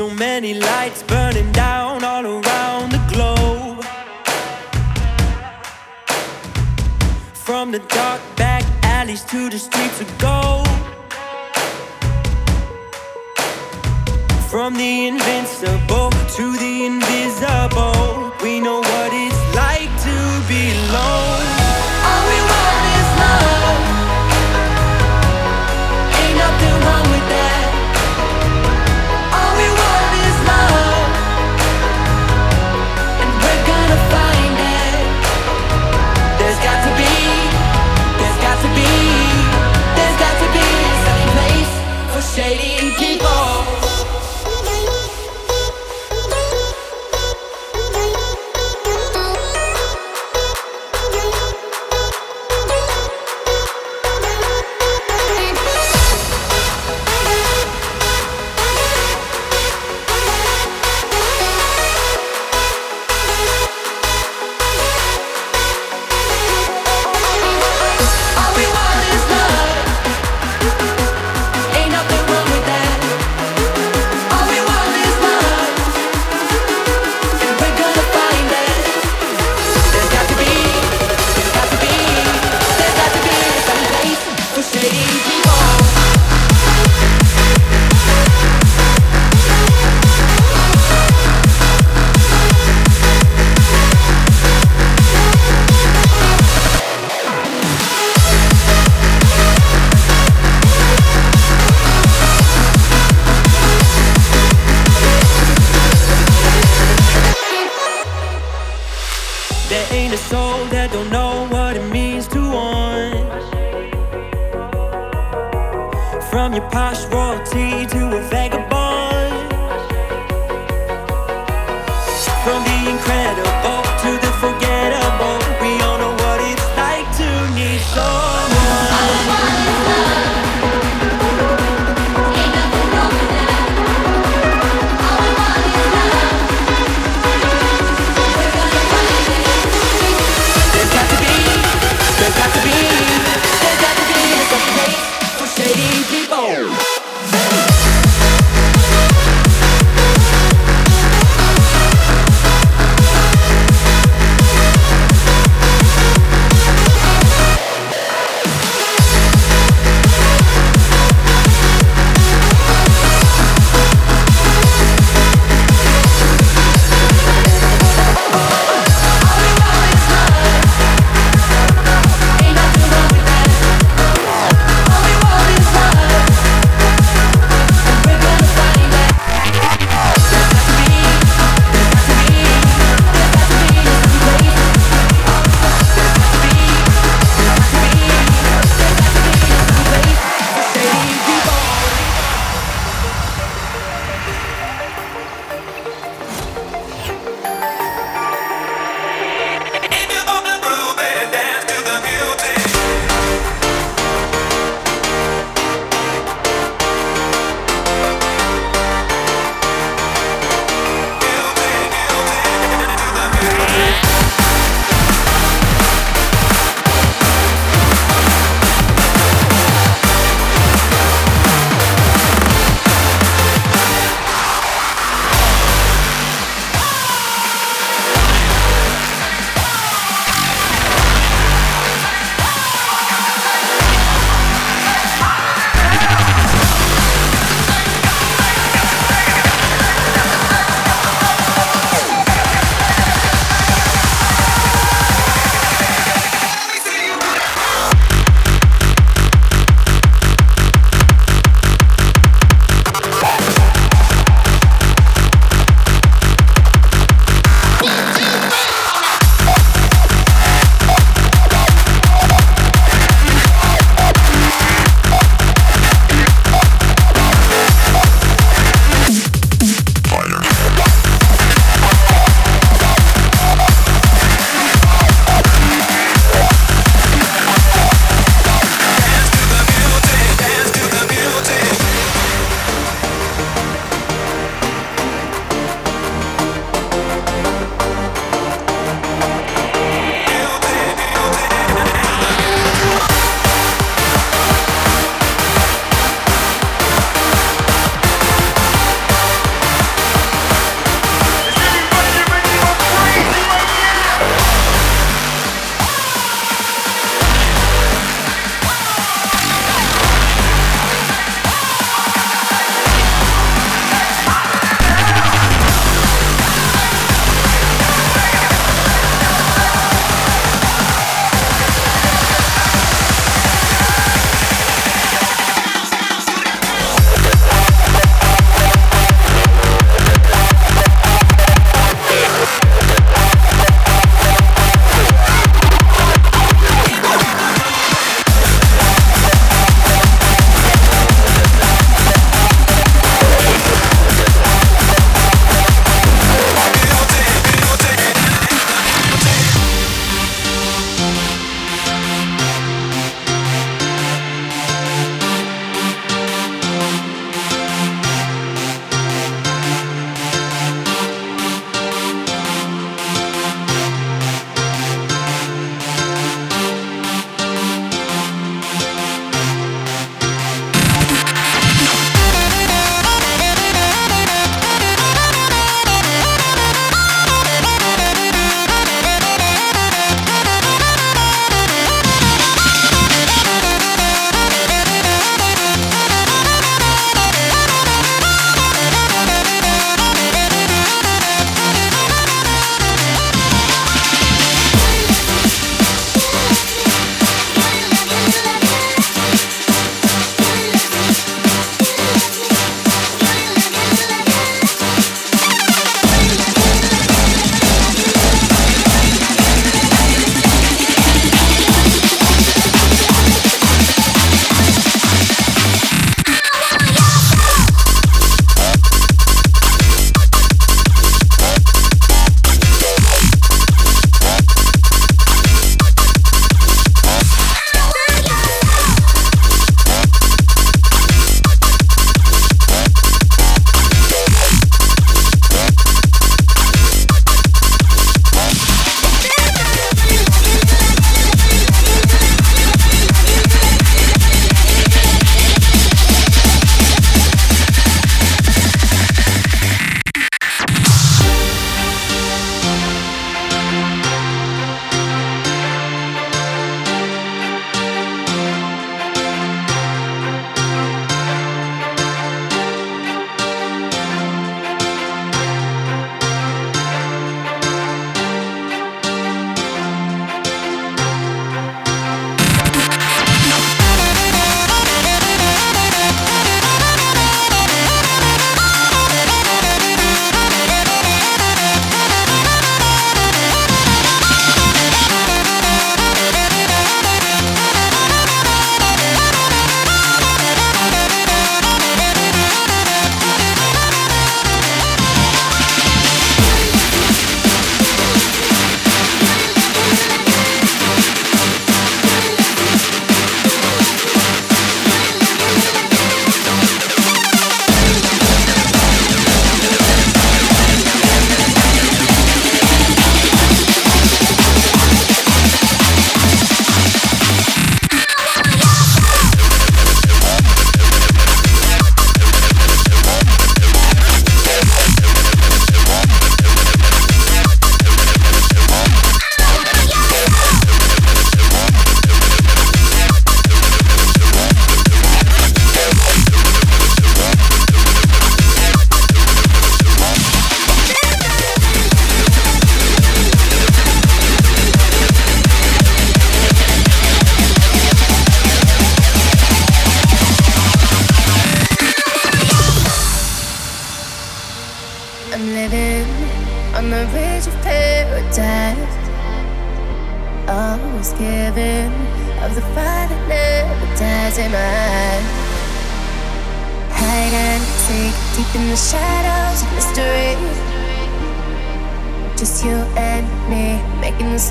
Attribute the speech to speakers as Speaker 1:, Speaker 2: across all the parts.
Speaker 1: So many lights burning down all around the globe. From the dark back alleys to the streets of gold. From the invincible to the invisible, we know what it's like to be alone.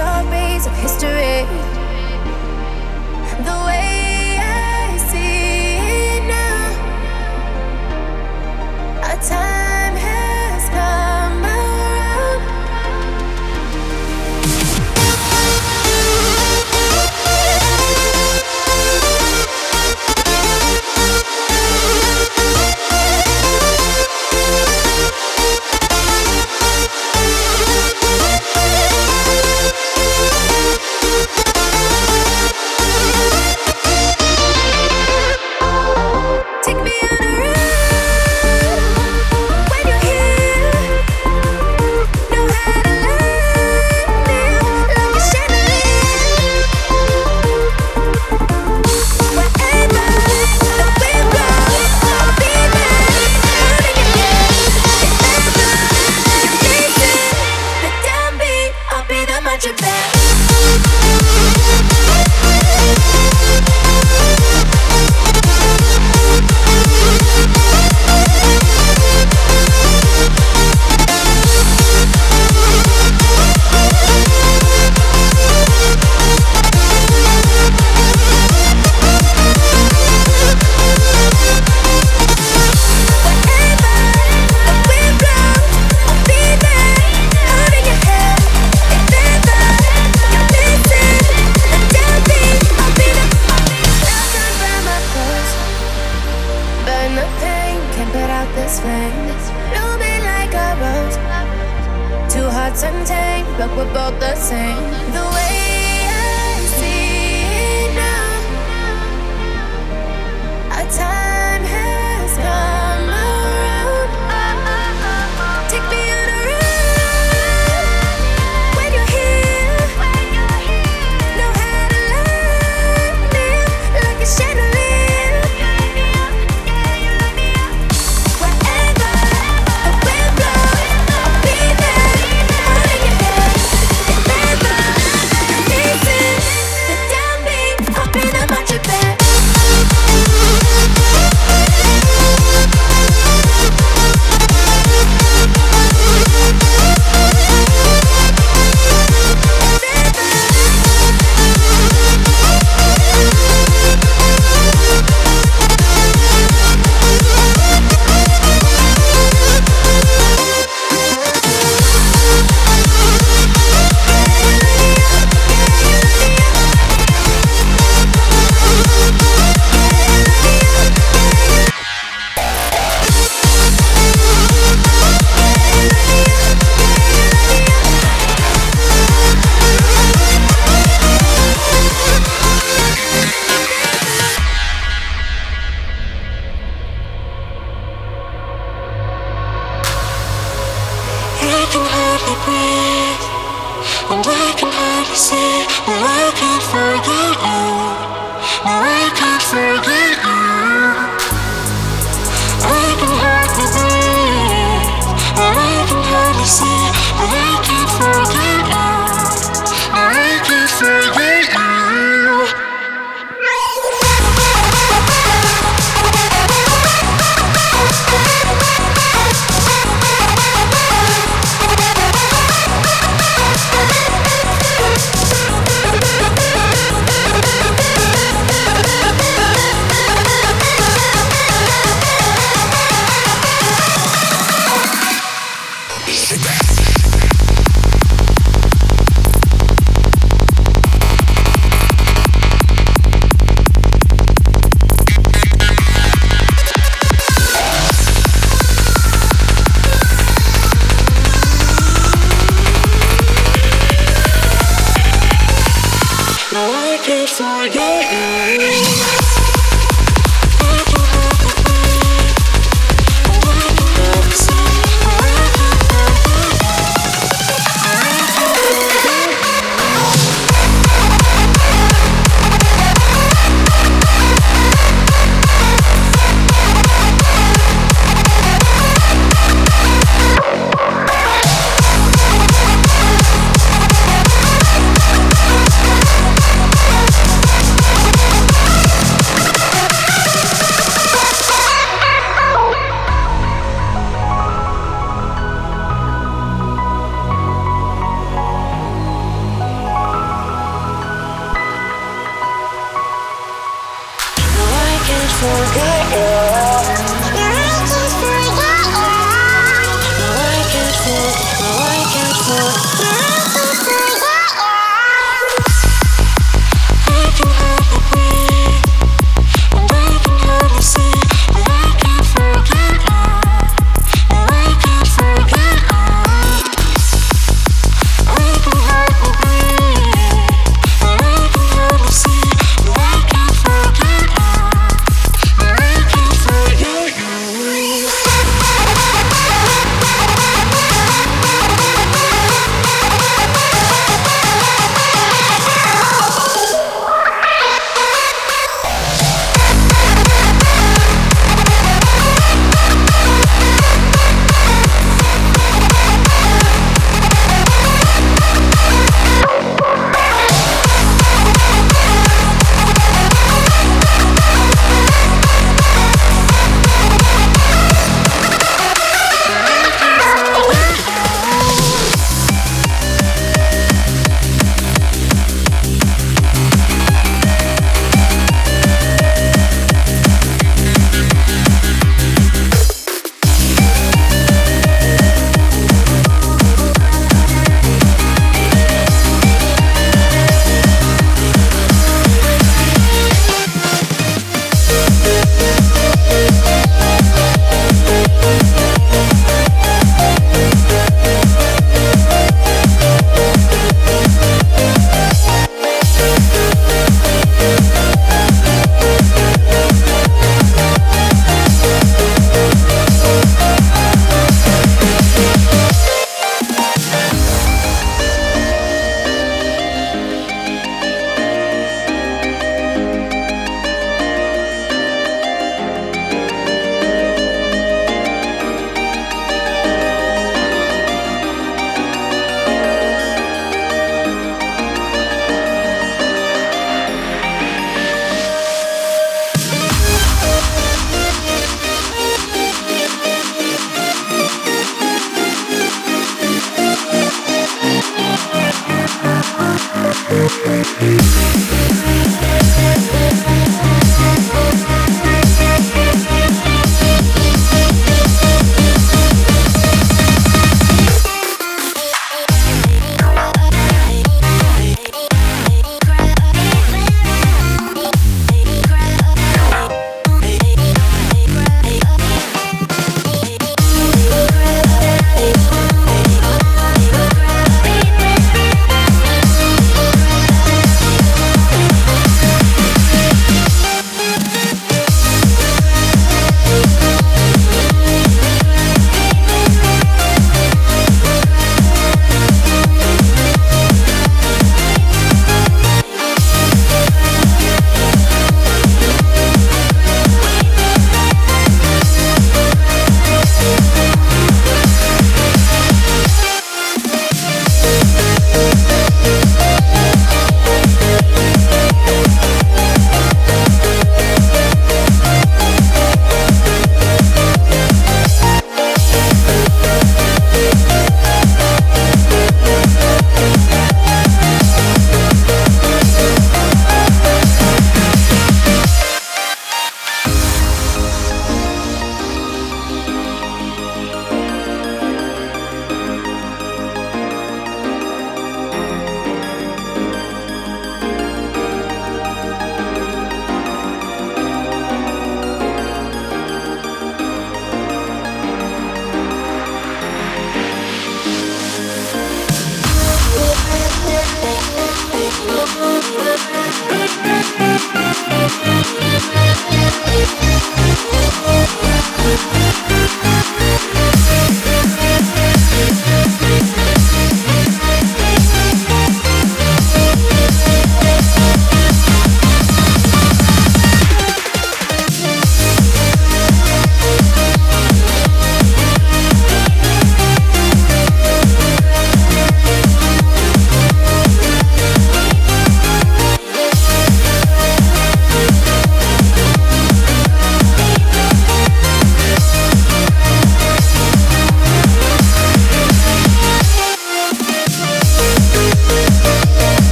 Speaker 1: The
Speaker 2: stories of history.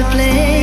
Speaker 2: To
Speaker 3: play.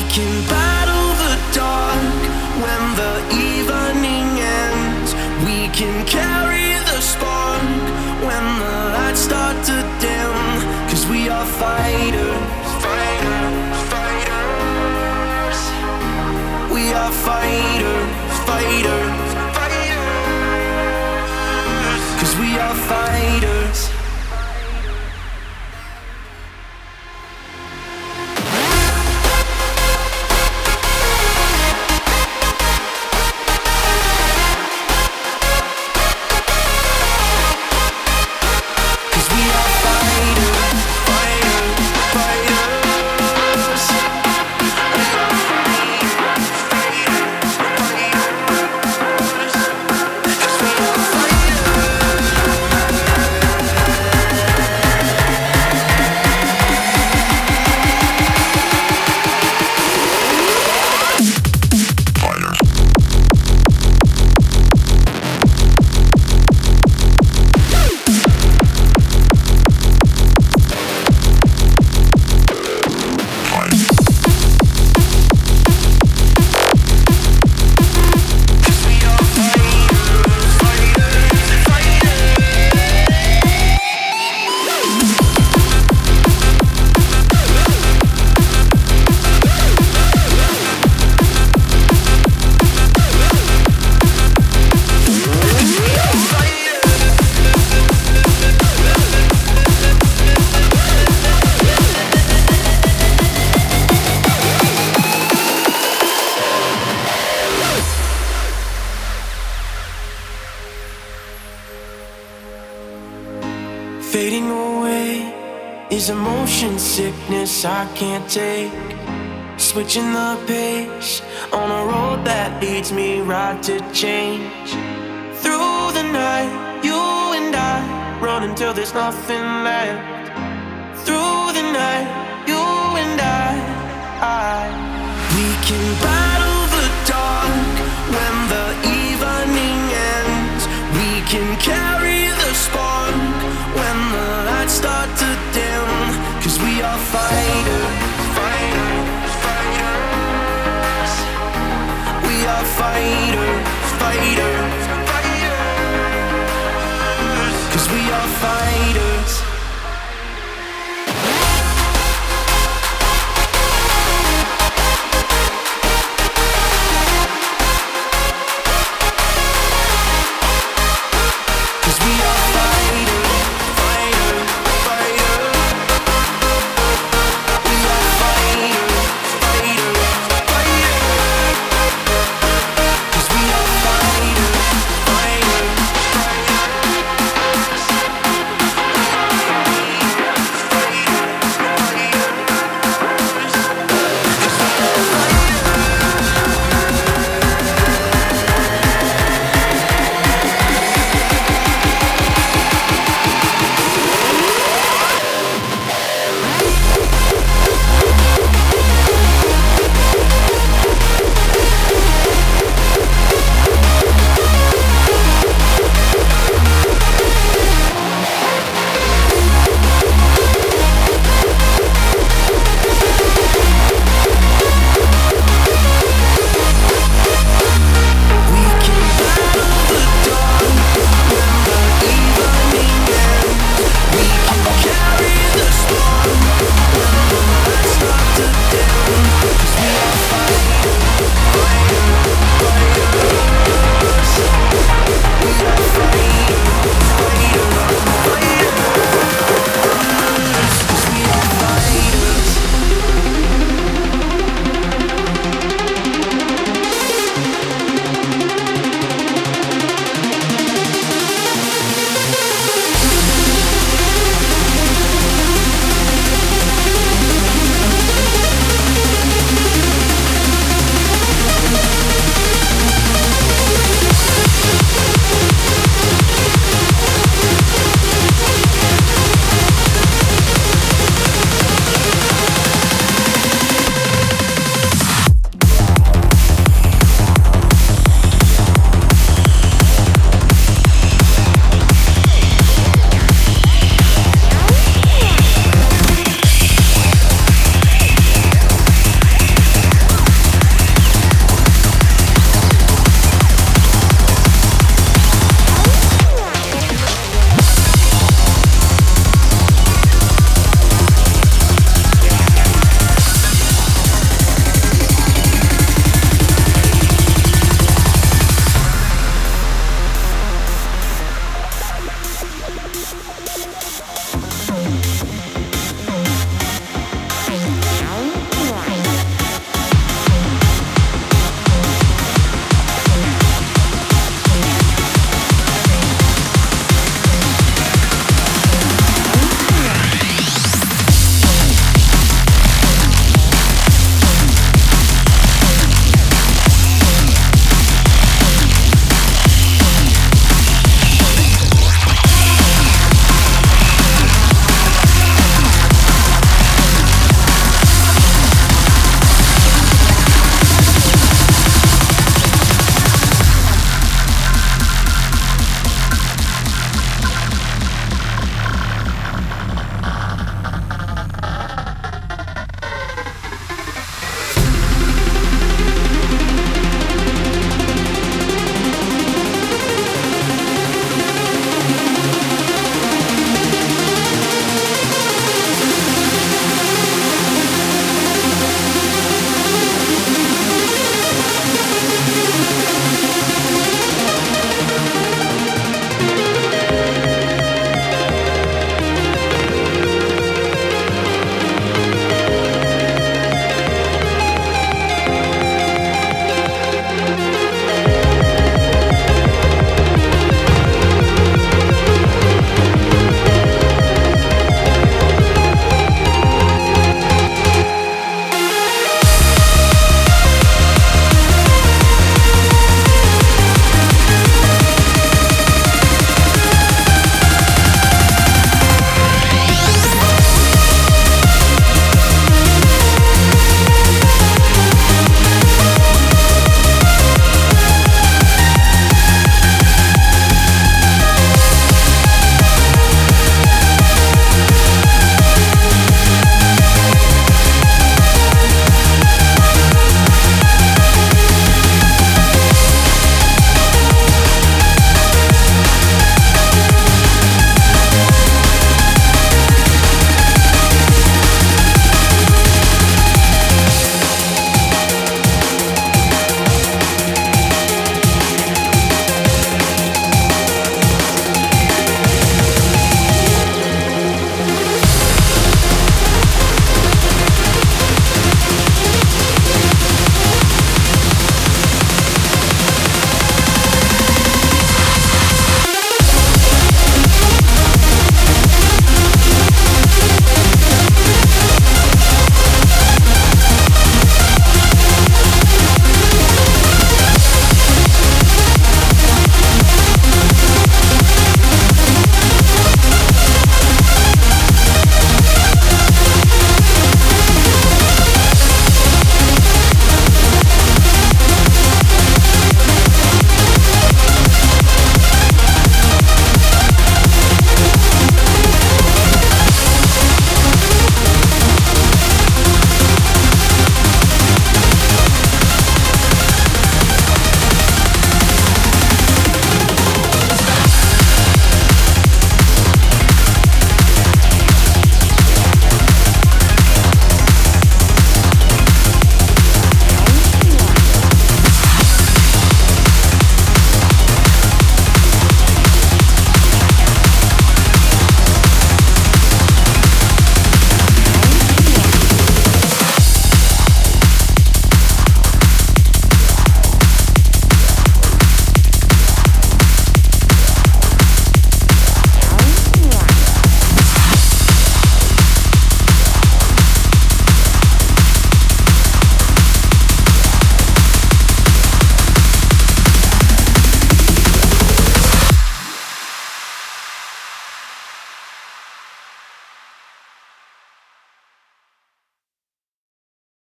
Speaker 4: We can battle the dark when the evening ends. We can. I can't take. Switching the pace on a road that leads me right to change. Through the night, you and I run until there's nothing left. Through the night, you and I, I. we can battle the dark when the evening ends. We can carry the spark when the lights start.